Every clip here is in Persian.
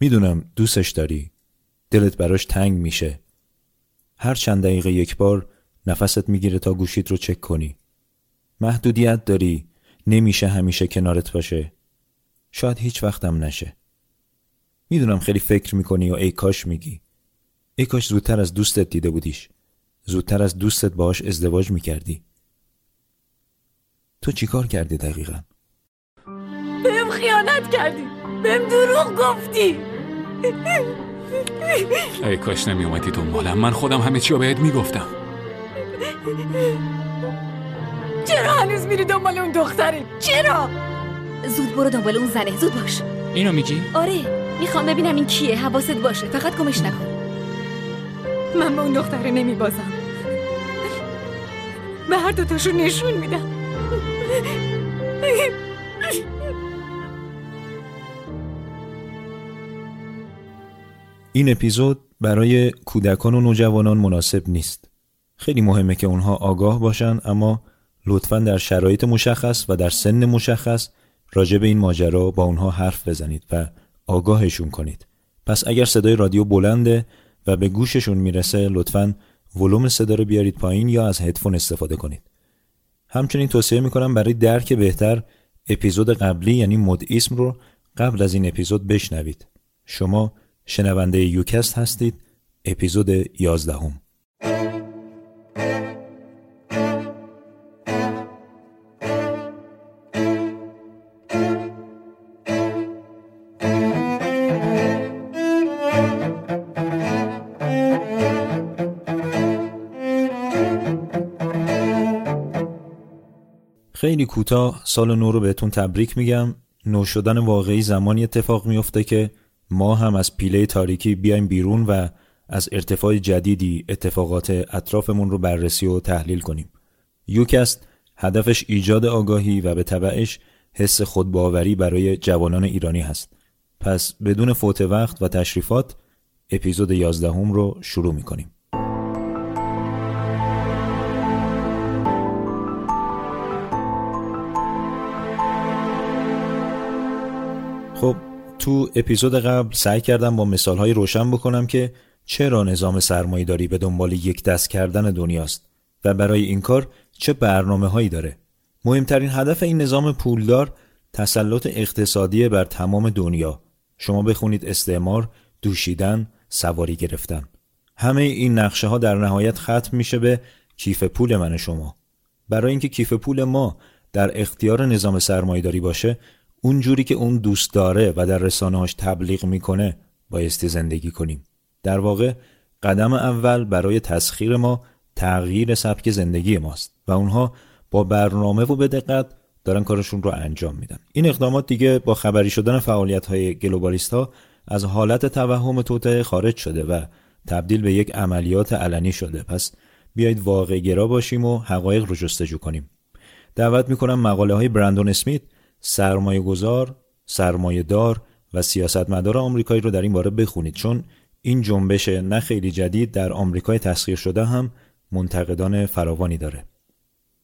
می‌دونم دوستش داری. دلت براش تنگ میشه. هر چند دقیقه یک بار نفست می‌گیره تا گوشید رو چک کنی. محدودیت داری. نمیشه همیشه کنارت باشه. شاید هیچ وقتم نشه. می‌دونم خیلی فکر می‌کنی و ای کاش میگی. ای کاش زودتر از دوستت دیده بودیش. زودتر از دوستت باهاش ازدواج می‌کردی. تو چیکار کردی دقیقا؟ بهم خیانت کردی. بهم دروغ گفتی. ای کاش نمی اومدی دنبالم. من خودم همه چی رو بهت می‌گفتم. چرا هنوز میری دنبال اون دختره؟ چرا؟ زود برو دنبال اون زنه. زود باش. اینو میگی؟ آره. می‌خوام ببینم این کیه. حواست باشه. فقط گمش نکن. من به اون دختره نمیبازم. به هر دوتاشون نشون میدم. این اپیزود برای کودکان و نوجوانان مناسب نیست. خیلی مهمه که اونها آگاه باشن اما لطفا در شرایط مشخص و در سن مشخص راجع به این ماجرا با اونها حرف بزنید و آگاهشون کنید. پس اگر صدای رادیو بلنده و به گوششون می‌رسه لطفا ولوم صدا رو بیارید پایین یا از هدفون استفاده کنید. همچنین توصیه می‌کنم برای درک بهتر اپیزود قبلی یعنی مد اسم رو قبل از این اپیزود بشنوید. شما شنونده یوکست هستید اپیزود 11 هم. خیلی کوتاه سال نو رو بهتون تبریک میگم نو شدن واقعی زمانی اتفاق میفته که ما هم از پیله تاریکی بیایم بیرون و از ارتفاع جدیدی اتفاقات اطرافمون رو بررسی و تحلیل کنیم. یوکست هدفش ایجاد آگاهی و به طبعش حس خودباوری برای جوانان ایرانی هست. پس بدون فوت وقت و تشریفات اپیزود 11 هم رو شروع می کنیم. خب تو اپیزود قبل سعی کردم با مثالهای روشن بکنم که چرا نظام سرمایه داری به دنبال یک دست کردن دنیاست و برای این کار چه برنامه هایی داره. مهمترین هدف این نظام پولدار تسلط اقتصادی بر تمام دنیا. شما بخونید استعمار، دوشیدن، سواری گرفتن. همه این نقشه ها در نهایت ختم میشه به کیف پول من شما. برای اینکه کیف پول ما در اختیار نظام سرمایهداری باشه اونجوری که اون دوست داره و در رسانه‌هاش تبلیغ می‌کنه بایستی زندگی کنیم. در واقع قدم اول برای تسخیر ما تغییر سبک زندگی ماست و اونها با برنامه و به دقت دارن کارشون رو انجام میدن. این اقدامات دیگه با خبری شدن فعالیت های گلوبالیست ها از حالت توهم توته خارج شده و تبدیل به یک عملیات علنی شده. پس بیایید واقع گرا باشیم و حقایق رو جستجو کنیم. دعوت می‌کنم مقاله های برندون اسمیت سرمایه گذار، سرمایه دار و سیاستمدار آمریکایی رو در این باره بخونید چون این جنبش نه خیلی جدید در آمریکای تسخیر شده هم منتقدان فراوانی داره.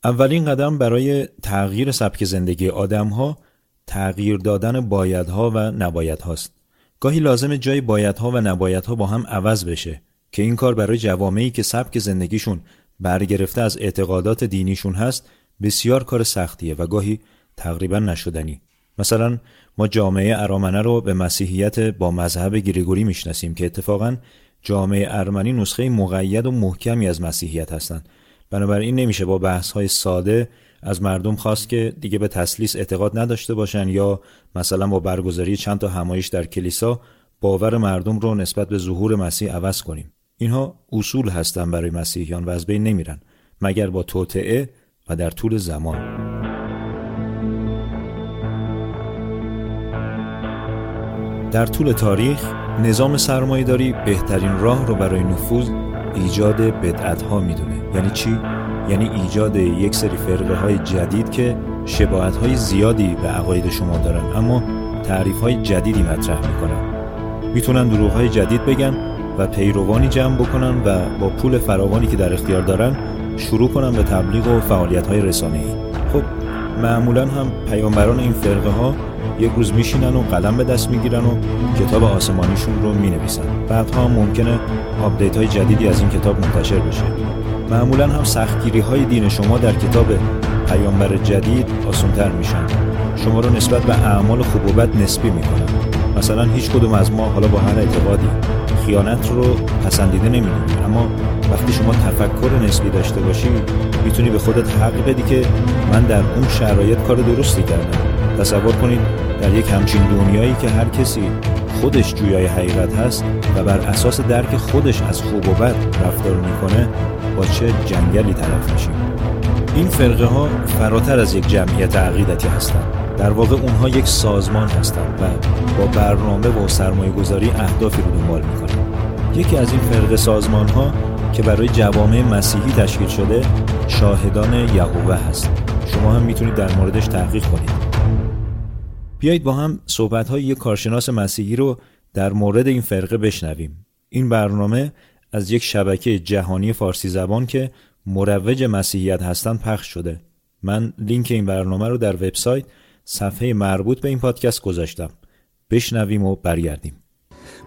اولین قدم برای تغییر سبک زندگی آدمها تغییر دادن بایدها و نبایدهاست. گاهی لازم جای بایدها و نبایدها با هم عوض بشه که این کار برای جوامعی که سبک زندگیشون برگرفته از اعتقادات دینیشون هست بسیار کار سختیه و گاهی تقریبا نشدنی. مثلا ما جامعه ارامنه رو به مسیحیت با مذهب گریگوری می‌شناسیم که اتفاقا جامعه ارمنی نسخه مقید و محکمی از مسیحیت هستند. بنابراین نمیشه با بحث های ساده از مردم خواست که دیگه به تسلیس اعتقاد نداشته باشن یا مثلا با برگزاری چند تا همایش در کلیسا باور مردم رو نسبت به ظهور مسیح عوض کنیم. اینها اصول هستن برای مسیحیان و از بین نمیرن مگر با توطعه و در طول زمان. در طول تاریخ نظام سرمایهداری بهترین راه رو برای نفوذ ایجاد بدعت ها می‌دونه. یعنی چی؟ یعنی ایجاد یک سری فرقه های جدید که شباهت های زیادی به عقاید شما دارن اما تعریف های جدیدی مطرح می‌کنن. می‌تونن دروغ های جدید بگن و پیروانی جمع بکنن و با پول فراوانی که در اختیار دارن شروع کنن به تبلیغ و فعالیت های رسانه ای خب معمولا هم پیامبران این فرقه ها یک روز میشینن و قلم به دست می‌گیرن و کتاب آسمانیشون رو می‌نویسن. بعدها ممکنه آپدیت های جدیدی از این کتاب منتشر بشه. معمولا هم سختگیری های دین شما در کتاب پیامبر جدید آسانتر میشن. شما رو نسبت به اعمال خوب و بد نسبی می‌کنن. مثلا هیچ کدوم از ما حالا با هر اعتقادی خیانت رو پسندیده نمی‌دونیم. اما وقتی شما تفکر نسبی داشته باشی می‌تونی به خودت حق بدی که من در اون شرایط کار درستی کردم. تصور کنید در یک همچین دنیایی که هر کسی خودش جویای حقیقت هست و بر اساس درک خودش از خوب و بد رفتار می‌کنه با چه جنگلی طرف میشیم؟ این فرقه ها فراتر از یک جمعیت عقیدتی هستند. در واقع اونها یک سازمان هستند و با برنامه و سرمایه گذاری اهدافی رو دنبال می‌کنن یکی از این فرقه سازمان ها که برای جوامع مسیحی تشکیل شده شاهدان یهوه هست. شما هم می‌تونید در موردش تحقیق کنید. بیایید با هم صحبت های یک کارشناس مسیحی رو در مورد این فرقه بشنویم. این برنامه از یک شبکه جهانی فارسی زبان که مروج مسیحیت هستند پخش شده. من لینک این برنامه رو در وبسایت صفحه مربوط به این پادکست گذاشتم. بشنویم و برگردیم.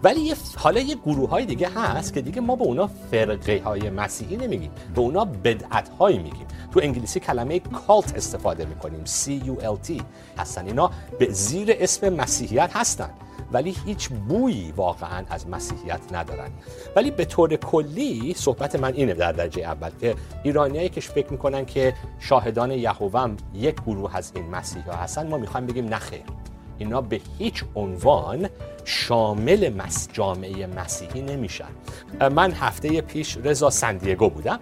ولی حالا یه گروه های دیگه هست که دیگه ما به اونا فرقه های مسیحی نمیگیم. به اونا بدعت هایی میگیم. تو انگلیسی کلمه کالت استفاده می‌کنیم. T. هستن اینا. به زیر اسم مسیحیت هستن. ولی هیچ بویی واقعا از مسیحیت ندارن. ولی به طور کلی صحبت من اینه در درجه اول که ایرانیایی که فکر می‌کنن که شاهدان یهوه یک گروه از این مسیحی ها هستن ما می‌خوایم بگیم نخیر اینا به هیچ عنوان شامل مس جامعه مسیحی نمیشن. من هفته پیش رضا سندیگو بودم.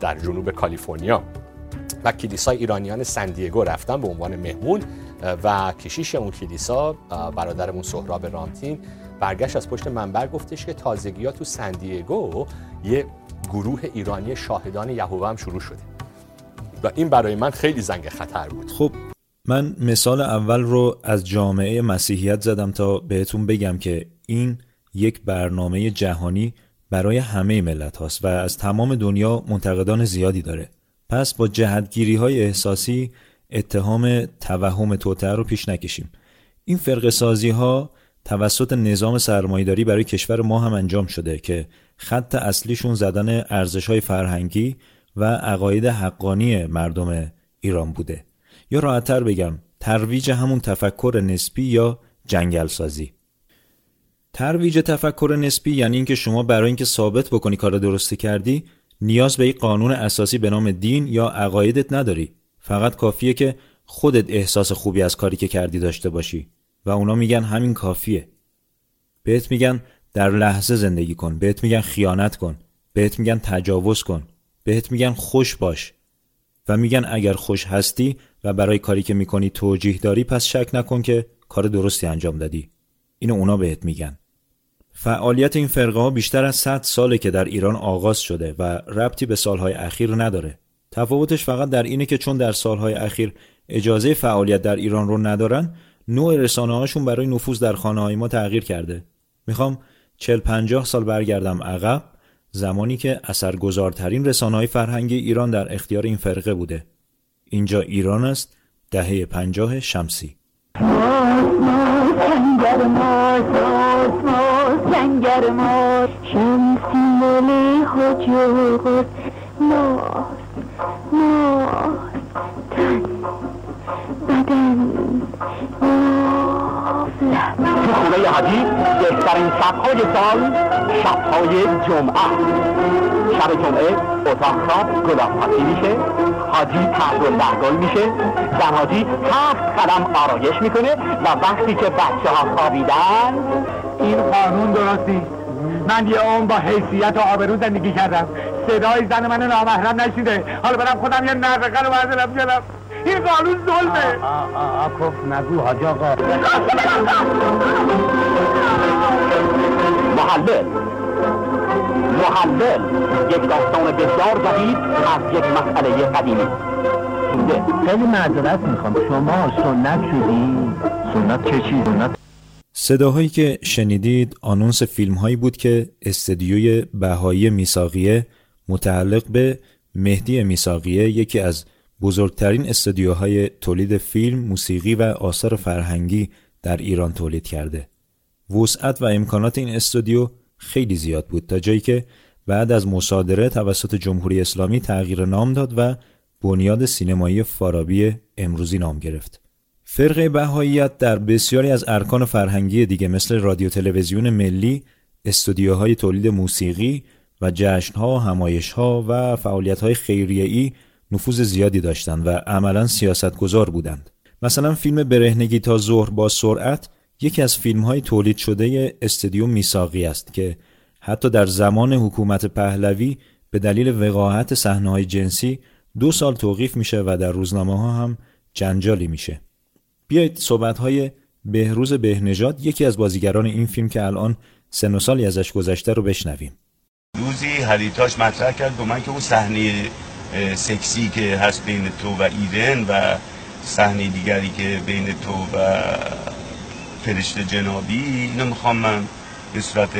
در جنوب کالیفرنیا. و کلیسای ایرانیان سندیگو رفتم به عنوان مهمون و کشیش اون کلیسا برادرمون سهراب رامتین برگشت از پشت منبر گفتش که تازگی ها تو سندیگو یه گروه ایرانی شاهدان یهوه هم شروع شده. و این برای من خیلی زنگ خطر بود. خب من مثال اول رو از جامعه مسیحیت زدم تا بهتون بگم که این یک برنامه جهانی برای همه ملت هاست و از تمام دنیا منتقدان زیادی داره. پس با جهتگیری های احساسی اتهام توهم توتر رو پیش نکشیم. این فرق سازی ها توسط نظام سرمایداری برای کشور ما هم انجام شده که خط اصلیشون زدن ارزش های فرهنگی و عقاید حقانی مردم ایران بوده. یا راحتتر بگم ترویج همون تفکر نسبی یا جنگل سازی ترویج تفکر نسبی یعنی اینکه شما برای اینکه ثابت بکنی کار درستی کردی نیاز به یک قانون اساسی به نام دین یا عقایدت نداری. فقط کافیه که خودت احساس خوبی از کاری که کردی داشته باشی. و اونا میگن همین کافیه. بهت میگن در لحظه زندگی کن. بهت میگن خیانت کن. بهت میگن تجاوز کن. بهت میگن خوش باش. و میگن اگر خوش هستی و برای کاری که می‌کنی توجیه داری پس شک نکن که کار درستی انجام دادی. اینو اونا بهت میگن. فعالیت این فرقه ها بیشتر از 100 ساله که در ایران آغاز شده و ربطی به سالهای اخیر نداره. تفاوتش فقط در اینه که چون در سالهای اخیر اجازه فعالیت در ایران رو ندارن نوع رسانه هاشون برای نفوذ در خانه های ما تغییر کرده. می‌خوام 40 50 سال برگردم عقب زمانی که اثرگذارترین رسانه های فرهنگی ایران در اختیار این فرقه بوده. اینجا ایران است دهه پنجاه شمسی. جنگر مار. شمسی ملی حجوغت مار مار. تن بدن مار. تو خونه حاجی بهترین شبهای سال شبهای جمعه. شب جمعه اتاق خواب گلاب میشه حاجی تحول درگل میشه زن حاجی هفت قدم آرایش می‌کنه و وقتی که بچه ها خوابیدن این قانون درست نیست من یه اون با حیثیت و آبرو زندگی کردم. صدای زن من نامحرم نشیده. حالا برم خودم یه نرقه رو بردارم بیارم این قانون ظلمه. کف نگو حاج آقا. محلل محلل یک داستان بسیار جدید از یک مسئله قدیمی. خیلی معذرت می‌خوام. شما سنت شدی؟ سنت چه چیز؟ سنت صداهایی که شنیدید آنونس فیلم هایی بود که استدیوی بهایی میساقیه متعلق به مهدی میساقیه یکی از بزرگترین استودیوهای تولید فیلم، موسیقی و آثار فرهنگی در ایران تولید کرده. وسعت و امکانات این استودیو خیلی زیاد بود تا جایی که بعد از مصادره توسط جمهوری اسلامی تغییر نام داد و بنیاد سینمایی فارابی امروزی نام گرفت. فرقه بهاییت در بسیاری از ارکان فرهنگی دیگه مثل رادیو تلویزیون ملی، استودیوهای تولید موسیقی و جشنها، همایشها و فعالیت‌های خیریه‌ای نفوذ زیادی داشتند و عملا سیاستگزار بودند. مثلا فیلم برهنگی تا ظهر با سرعت یکی از فیلم های تولید شده استدیو میساقی است که حتی در زمان حکومت پهلوی به دلیل وقاحت صحنه های جنسی دو سال توقیف میشه و در روزنامه ها هم جنجالی میشه. بیایید صحبت های بهروز بهنژاد یکی از بازیگران این فیلم که الان سن و سالی ازش گذشته رو بشنویم. روزی هریتاش مطرح کرد با من که اون صحنه سکسی که هست بین تو و ایرن و صحنه دیگری که بین تو و فرشته جنابی اینو می‌خوام من به صورت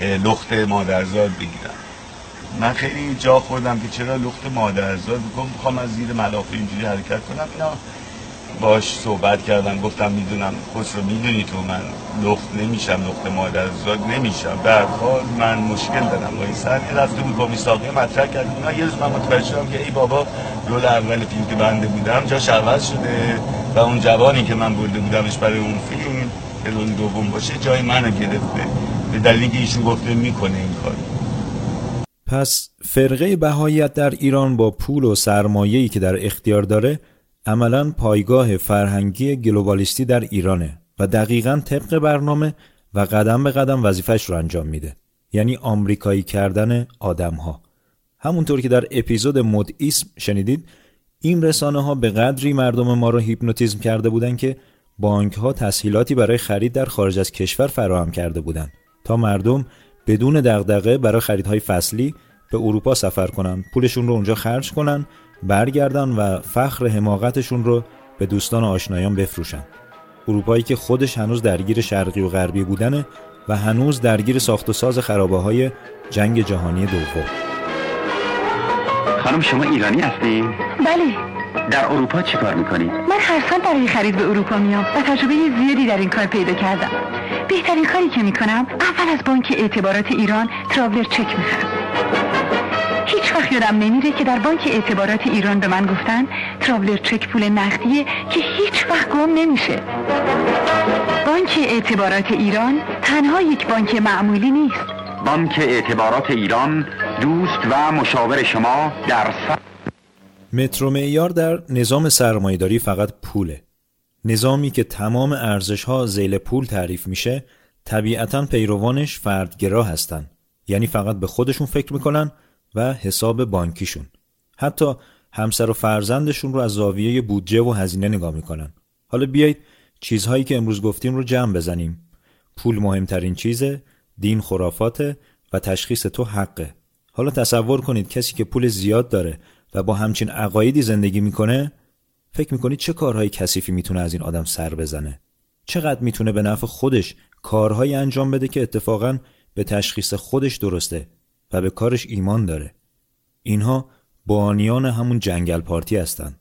لخت مادرزاد بگیرم. من خیلی جا خوردم که چرا لخت مادرزاد؟ بکنم می‌خوام از زیر ملافه اینجوری حرکت کنم. اینا باش صحبت کردم گفتم می‌دونم خود رو می‌دونی تو من لخت نمیشم لخت مادرزاد نمیشم. در حال من مشکل دارم. با این سر رفته بود با میساقی مطرح کرد اونا یه روز من متوجه شدم که ای بابا رول اول فیلم که بنده بودم جا عوض شده و اون جوانی که من برده بودمش برای اون فیلم رول دوم باشه جای منو گرفته. به دلیلی که ایشون گفته می‌کنه این کار. پس فرقه بهاییت در ایران با پول و سرمایه‌ای که در اختیار داره عملا پایگاه فرهنگی گلوبالیستی در ایرانه و دقیقا طبق برنامه و قدم به قدم وظیفش رو انجام میده. یعنی آمریکایی کردن آدم ها همونطور که در اپیزود مد اسم شنیدید این رسانه ها به قدری مردم ما رو هیپنوتیزم کرده بودند که بانک ها تسهیلاتی برای خرید در خارج از کشور فراهم کرده بودند تا مردم بدون دغدغه برای خریدهای فصلی به اروپا سفر کنند پولشون رو اونجا خرج کنن برگردن و فخر حماقتشون رو به دوستان و آشنایان بفروشن. اروپایی که خودش هنوز درگیر شرقی و غربی بودنه و هنوز درگیر ساخت و ساز خرابه های جنگ جهانی دوم. خانم شما ایرانی هستی؟ بله. در اروپا چی کار می‌کنی؟ من هر سال برای خرید به اروپا میام و تجربه زیادی در این کار پیدا کردم. بهترین کاری که می‌کنم اول از بانک اعتبارات ایران تراولر چک می‌خرم. وقت یادم نمیره که در بانک اعتبارات ایران به من گفتن تراولر چک پول نقدیه که هیچ وقت گم نمیشه. بانک اعتبارات ایران تنها یک بانک معمولی نیست. بانک اعتبارات ایران دوست و مشاور شما در سر... مترو معیار در نظام سرمایهداری فقط پوله. نظامی که تمام ارزش ها زیل پول تعریف میشه طبیعتا پیروانش فردگرا هستن. یعنی فقط به خودشون فکر می‌کنن و حساب بانکیشون. حتی همسر و فرزندشون رو از زاویه بودجه و هزینه نگاه می‌کنن. حالا بیایید چیزهایی که امروز گفتیم رو جمع بزنیم. پول مهمترین چیزه دین خرافاته و تشخیص تو حقه. حالا تصور کنید کسی که پول زیاد داره و با همچین عقایدی زندگی می‌کنه فکر می‌کنید چه کارهای کثیفی می‌تونه از این آدم سر بزنه؟ چقدر می‌تونه به نفع خودش کارهایی انجام بده که اتفاقا به تشخیص خودش درسته و به کارش ایمان داره. اینها بانیان همون جنگل پارتی هستند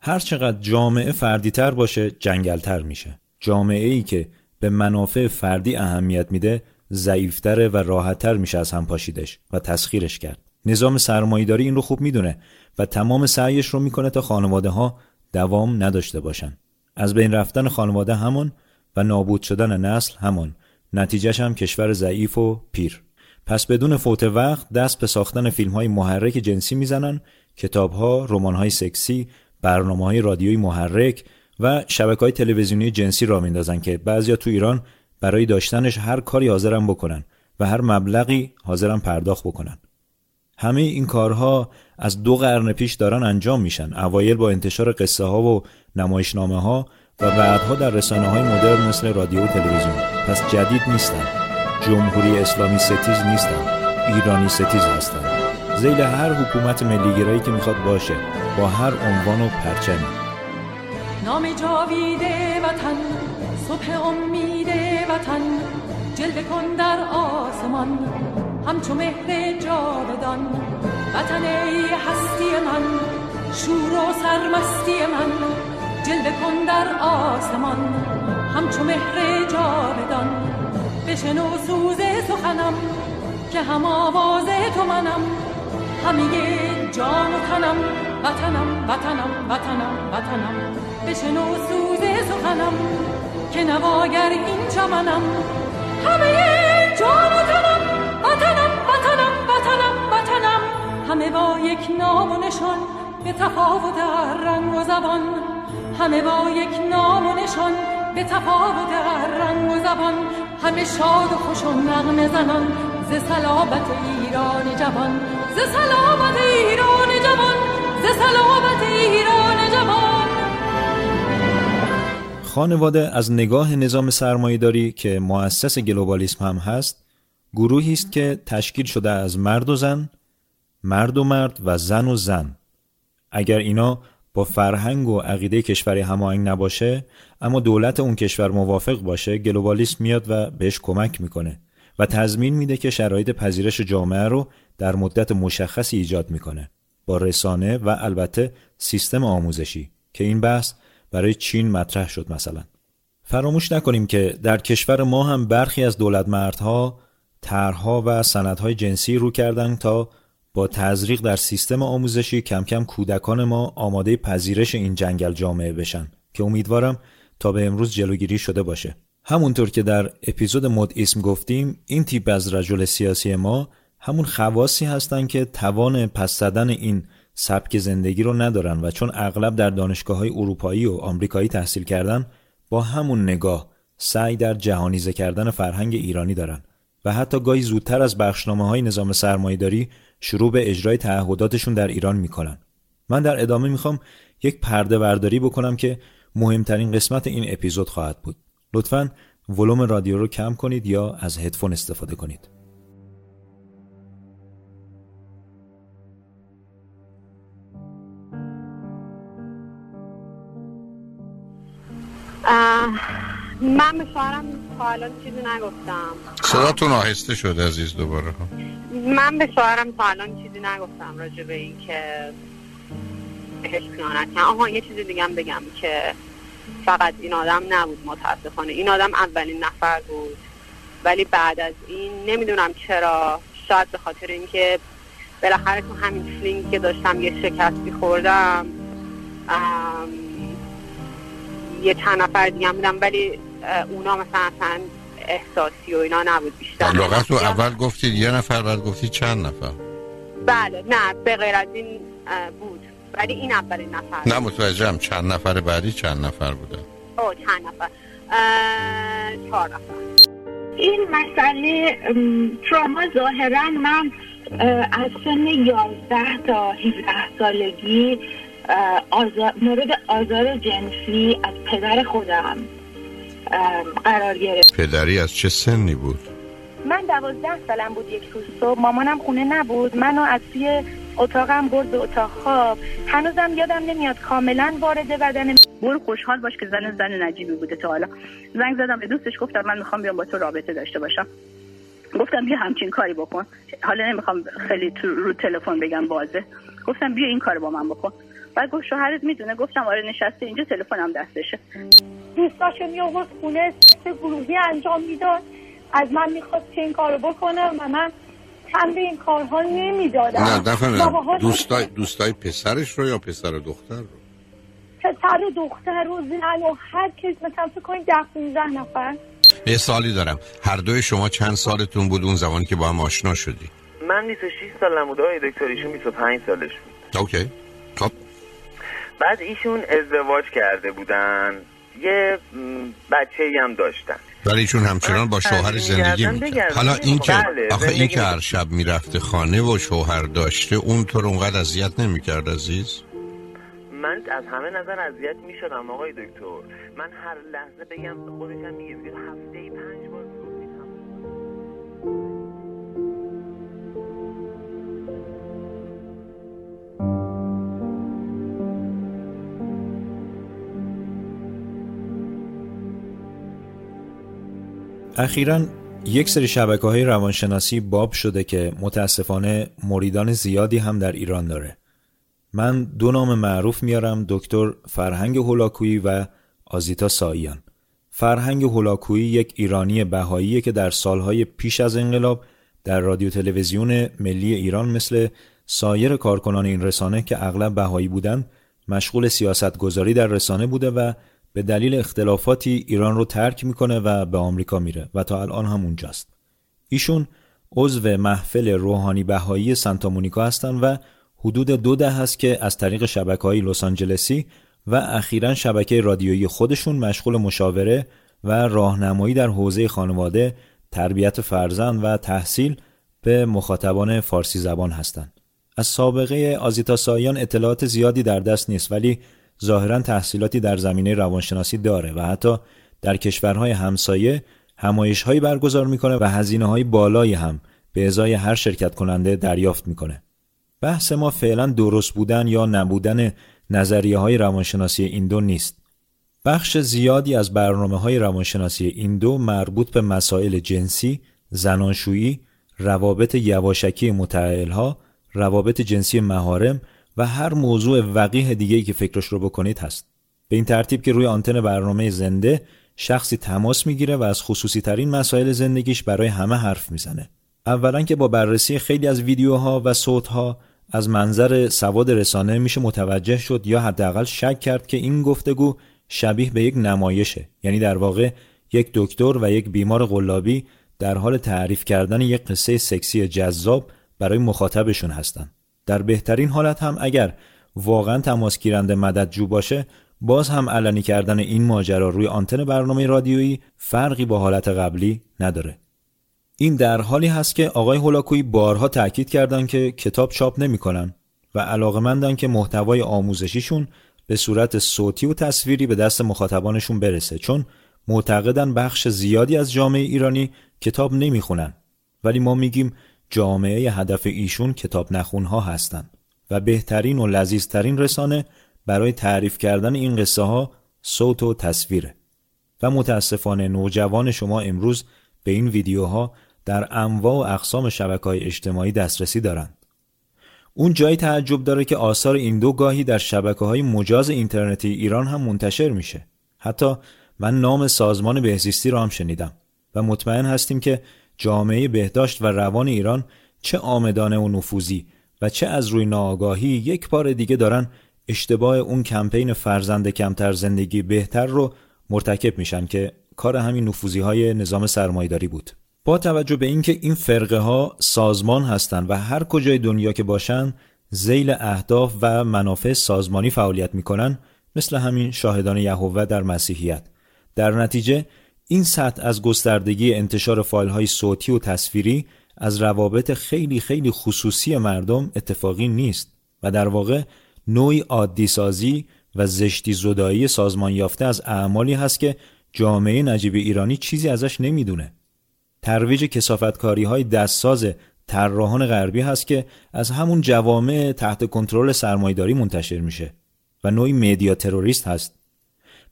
هر چقدر جامعه فردیتر باشه جنگلتر میشه. جامعه ای که به منافع فردی اهمیت میده ضعیفتره و راحتتر میشه از هم پاشیدش و تسخیرش کرد. نظام سرمایهداری این رو خوب می‌دونه و تمام سعیش رو می‌کنه تا خانواده ها دوام نداشته باشن. از بین رفتن خانواده همون و نابود شدن نسل همون نتیجهش هم کشور ضعیف و پیر. پس بدون فوت وقت دست به ساختن فیلم های محرک جنسی می‌زنن کتاب ها رمان های سکسی برنامه های رادیویی محرک و شبکه های تلویزیونی جنسی را میندازن که بعضیا تو ایران برای داشتنش هر کاری حاضرن بکنن و هر مبلغی حاضرن پرداخت بکنن. همه این کارها از دو قرن پیش دارن انجام میشن. اوایل با انتشار قصه ها و نمایشنامه ها و بعدها در رسانه های مدرن مثل رادیو و تلویزیون. پس جدید نیستن. جمهوری اسلامی ستیز نیستن ایرانی ستیز هستن. زیل هر حکومت ملیگرایی که می‌خواد باشه با هر عنوان و پرچمی. نام جاویده وطن صبح امید وطن جلوه کن در آسمان همچو مهر جاودان. وطن ای هستی من شور و سرمستی من جلوه کن در آسمان همچو مهر جاودان. بشنو سوز سخنم که هم آواز تو منم همه جان و تنم وطنم وطنم وطنم وطنم. بشنو سوز سخنم که نواگر این چمنم. همه جان و تنم وطنم وطنم وطنم وطنم. همه با یک نام و نشان به تفاوت رنگ و زبان. همه با یک نام و نشان به تفاوت رنگ و زبان. همه شاد و خوش و نغمه زنان ز سلامت ایران جوان ز سلامت ایران جوان ز سلامت ایران جوان. خانواده از نگاه نظام سرمایهداری که مؤسس گلوبالیسم هم هست گروهی است که تشکیل شده از مرد و زن مرد و مرد و زن و زن. اگر اینا با فرهنگ و عقیده کشوری هماهنگ نباشه اما دولت اون کشور موافق باشه گلوبالیسم میاد و بهش کمک می‌کنه و تضمین میده که شرایط پذیرش جامعه رو در مدت مشخصی ایجاد می‌کنه با رسانه و البته سیستم آموزشی که این بحث برای چین مطرح شد مثلا. فراموش نکنیم که در کشور ما هم برخی از دولت مردها طرحها و سندهای جنسی رو کردن تا با تزریق در سیستم آموزشی کم کم کودکان ما آماده پذیرش این جنگل جامعه بشن که امیدوارم تا به امروز جلوگیری شده باشه. همونطور که در اپیزود مد اسم گفتیم این تیپ از رجل سیاسی ما همون خواصی هستند که توان پس زدن این سبک زندگی رو ندارن و چون اغلب در دانشگاه های اروپایی و آمریکایی تحصیل کردن با همون نگاه سعی در جهانیزه کردن فرهنگ ایرانی دارن. و حتی گاهی زودتر از بخشنامه های نظام سرمایهداری شروع به اجرای تعهداتشون در ایران می‌کنن. من در ادامه می‌خوام یک پرده برداری بکنم که مهمترین قسمت این اپیزود خواهد بود. لطفا ولوم رادیو رو کم کنید یا از هدفون استفاده کنید. من به شوهرم تا الان چیزی نگفتم. صداتون آهسته شد عزیز دوباره. من به شوهرم تا الان چیزی نگفتم راجع به این که بهش خیانت آها یه چیزی دیگه بگم که فقط این آدم نبود متاسفانه. این آدم اولین نفر بود. ولی بعد از این نمی‌دونم چرا. شاید به خاطر اینکه بالاخره تو همین فلینگ که داشتم یه شکستی خوردم یه چند نفر دیگه هم بودم. ولی اونا مثلا اصلا احساسی و اینا نبود بیشتر. لغت رو اول گفتید یه نفر بعد گفتید چند نفر؟ بله نه به غیر از این بود. ولی این اولین نفر. نه متوجهم. چند نفر بعدی چند نفر بودن؟ او چند نفر. چهار نفر. این مسئله تراما ظاهرا من از سن 11 تا 17 سالگی آزار، مورد آزار جنسی از پدر خودم. قرار گرفت. پدری از چه سنی بود؟ من دوازده سالم بود یک روز صبح. مامانم خونه نبود. منو از توی اتاقم برد به اتاق خواب. هنوزم یادم نمیاد کاملا وارد بدن برو خوشحال باش که زن زن نجیبی بوده تا حالا. زنگ زدم به دوستش گفتم من می‌خوام بیام با تو رابطه داشته باشم. گفتم بیا همچین کاری بکن. حالا نمی‌خوام خیلی تو رو تلفن بگم بازه گفتم بیا این کار با من بکن. بعد گفت شوهرت می‌دونه. گفتم آره نشسته اینجا تلفنم دستشه. دوستاشو می آورد خونه گروهی انجام می‌داد. از من می‌خواست که این کارو بکنم و من هم به این کارها نمی‌دادم. نه دفعه دوستای, دوستای پسرش رو یا پسر دختر رو؟ پسر و دختر و زن و هر کس. مثلا فکر کنید ده 15 نفر. یه سالی دارم. هر دوی شما چند سالتون بود اون زمان که با هم آشنا شدی؟ من 26 سالم بود. آقای دکتر ایشون 25 سالش بود. اوکی. خب. بعد ایشون ازدواج کرده بودن. یه بچه هم داشتن. ولی ایشون همچنان با شوهر زندگی می‌کرد حالا این که بله، آخه این که هر شب می‌رفته خانه و شوهر داشته اون تو رو اونقدر اذیت نمی‌کرد عزیز؟ من از همه نظر اذیت می‌شدم آقای دکتر. من هر لحظه بگم خودش هم میگه هفته ای اخیرا یک سری شبکه های روانشناسی باب شده که متاسفانه مریدان زیادی هم در ایران داره. من دو نام معروف میارم دکتر فرهنگ هولاکویی و آزیتا ساییان. فرهنگ هولاکویی یک ایرانی بهاییه که در سالهای پیش از انقلاب در رادیو تلویزیون ملی ایران مثل سایر کارکنان این رسانه که اغلب بهایی بودند مشغول سیاست گذاری در رسانه بوده و به دلیل اختلافاتی ایران رو ترک می‌کنه و به آمریکا میره و تا الان هم اونجاست. ایشون عضو محفل روحانی بهایی سانتا مونیکا هستن و حدود دو ده هست که از طریق شبکه های لس آنجلسی و اخیرا شبکه رادیویی خودشون مشغول مشاوره و راهنمایی در حوزه خانواده، تربیت فرزند و تحصیل به مخاطبان فارسی زبان هستند. از سابقه آزیتا سایان اطلاعات زیادی در دست نیست ولی ظاهرا تحصیلاتی در زمینه روانشناسی داره و حتی در کشورهای همسایه همایش هایی برگزار می‌کنه و هزینه های بالایی هم به ازای هر شرکت کننده دریافت می‌کنه. بحث ما فعلا درست بودن یا نبودن نظریه های روانشناسی این دو نیست. بخش زیادی از برنامه های روانشناسی این دو مربوط به مسائل جنسی، زناشویی، روابط یواشکی متعهلها، روابط جنسی مهارم و هر موضوع وقیه دیگه که فکرش رو بکنید هست. به این ترتیب که روی آنتن برنامه زنده شخصی تماس می‌گیره و از خصوصی ترین مسائل زندگیش برای همه حرف می‌زنه. اولا که با بررسی خیلی از ویدیوها و صوتها از منظر سواد رسانه میشه متوجه شد یا حداقل شک کرد که این گفتگو شبیه به یک نمایشه یعنی در واقع یک دکتر و یک بیمار قلابی در حال تعریف کردن یک قصه سکسی جذاب برای مخاطبشون هستند. در بهترین حالت هم اگر واقعا تماس گیرنده مددجو باشه باز هم علنی کردن این ماجرا روی آنتن برنامه رادیویی فرقی با حالت قبلی نداره. این در حالی هست که آقای هولاکویی بارها تاکید کردند که کتاب چاپ نمی‌کنن و علاقمندن که محتوای آموزشیشون به صورت صوتی و تصویری به دست مخاطبانشون برسه چون معتقدن بخش زیادی از جامعه ایرانی کتاب نمی‌خونن. ولی ما میگیم جامعه هدف ایشون کتاب نخونها هستند و بهترین و لذیذترین رسانه برای تعریف کردن این قصه ها صوت و تصویره و متاسفانه نوجوان شما امروز به این ویدیوها در انواع و اقسام شبکه های اجتماعی دسترسی دارند. اون جایی تعجب داره که آثار این دو گاهی در شبکه های مجاز اینترنتی ایران هم منتشر میشه. حتی من نام سازمان بهزیستی را هم شنیدم و مطمئن هستیم که جامعه بهداشت و روان ایران چه آمدانه و نفوذی و چه از روی ناآگاهی یک بار دیگه دارن اشتباه اون کمپین فرزند کمتر زندگی بهتر رو مرتکب میشن که کار همین نفوذی های نظام سرمایداری بود. با توجه به اینکه این فرقه ها سازمان هستند و هر کجای دنیا که باشن زیل اهداف و منافع سازمانی فعالیت می‌کنن مثل همین شاهدان یهوه در مسیحیت در نتیجه این سطح از گستردگی انتشار فایل های صوتی و تصویری از روابط خیلی خیلی خصوصی مردم اتفاقی نیست و در واقع نوعی عادی سازی و زشتی زدایی سازمان یافته از اعمالی هست که جامعه نجیب ایرانی چیزی ازش نمی‌دونه. ترویج کسافتکاری های دستساز طراحان غربی هست که از همون جوامع تحت کنترل سرمایداری منتشر میشه و نوعی مدیا تروریست هست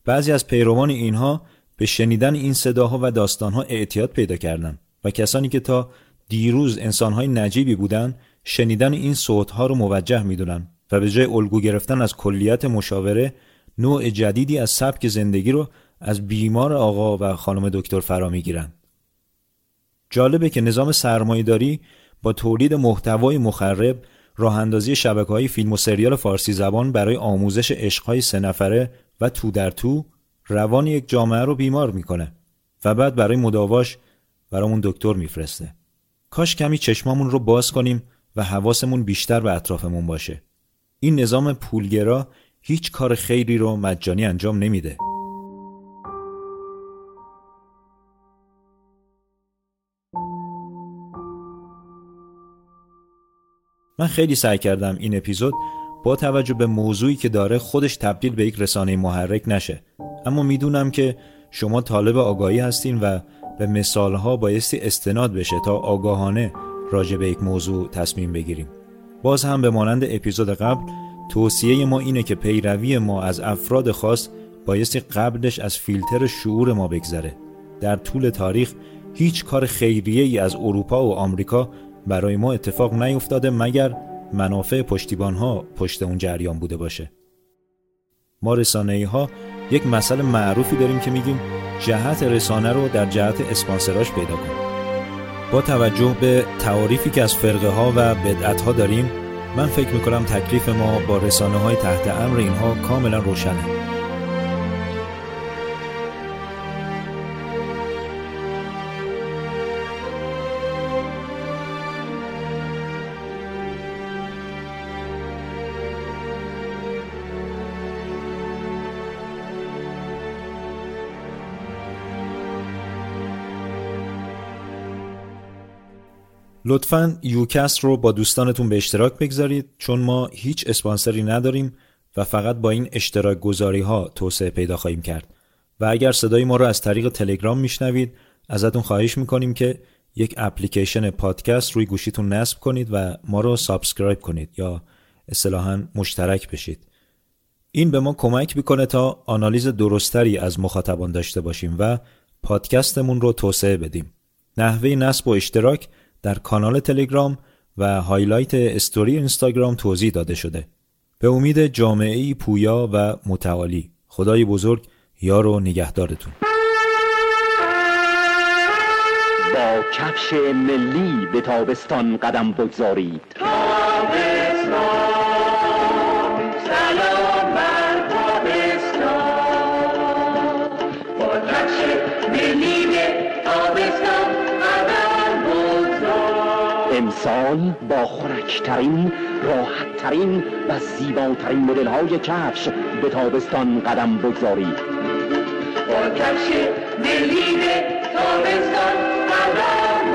بعضی از پیروان اینها به شنیدن این صداها و داستانها اعتیاد پیدا کردن و کسانی که تا دیروز انسانهای نجیبی بودن شنیدن این صوتها رو موجه می‌دونن و به جای الگو گرفتن از کلیت مشاوره نوع جدیدی از سبک زندگی رو از بیمار آقا و خانم دکتر فرا می‌گیرن جالبه که نظام سرمایهداری با تولید محتوای مخرب راه اندازی شبکه های فیلم و سریال فارسی زبان برای آموزش عشقهای سه نفره و تو در تو روان یک جامعه رو بیمار می‌کنه و بعد برای مداواش برامون دکتر میفرسته. کاش کمی چشمامون رو باز کنیم و حواسمون بیشتر به اطرافمون باشه. این نظام پولگرا هیچ کار خیری رو مجانی انجام نمیده. من خیلی سعی کردم این اپیزود با توجه به موضوعی که داره خودش تبدیل به یک رسانه محرک نشه اما می‌دونم که شما طالب آگاهی هستین و به مثالها بایستی استناد بشه تا آگاهانه راجع به یک موضوع تصمیم بگیریم. باز هم به مانند اپیزود قبل توصیه ما اینه که پیروی ما از افراد خاص بایستی قبلش از فیلتر شعور ما بگذره. در طول تاریخ هیچ کار خیریه ای از اروپا و آمریکا برای ما اتفاق نیفتاده مگر منافع پشتیبان ها پشت اون جریان بوده باشه. ما رسانه ها یک مسئله معروفی داریم که میگیم جهت رسانه رو در جهت اسپانسراش پیدا کن. با توجه به تعاریفی که از فرقه ها و بدعت ها داریم من فکر می‌کنم تکلیف ما با رسانه های تحت امر اینها کاملا روشنه. لطفا پادکست رو با دوستانتون به اشتراک بگذارید چون ما هیچ اسپانسری نداریم و فقط با این اشتراک گذاری ها توسعه پیدا خواهیم کرد. و اگر صدای ما رو از طریق تلگرام میشنوید ازتون خواهش می‌کنیم که یک اپلیکیشن پادکست روی گوشیتون نصب کنید و ما رو subscribe کنید یا اصطلاحا مشترک بشید. این به ما کمک می‌کنه تا آنالیز درستری از مخاطبان داشته باشیم و پادکستمون رو توسعه بدیم. نحوه نصب و اشتراک در کانال تلگرام و highlight story اینستاگرام توضیح داده شده. به امید جامعه پویا و متعالی. خدای بزرگ یار و نگهدارتون. با کفش ملی به تابستان قدم بگذارید. امسال با خورکترین راحتترین و زیباترین مدل های کفش به تابستان قدم بگذارید با کفش ملی تابستان قدم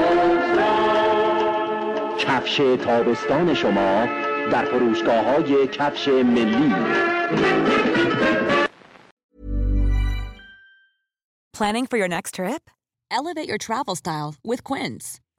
کفش تابستان شما در فروشگاه های کفش ملی Planning for your next trip? Elevate your travel style with Quince.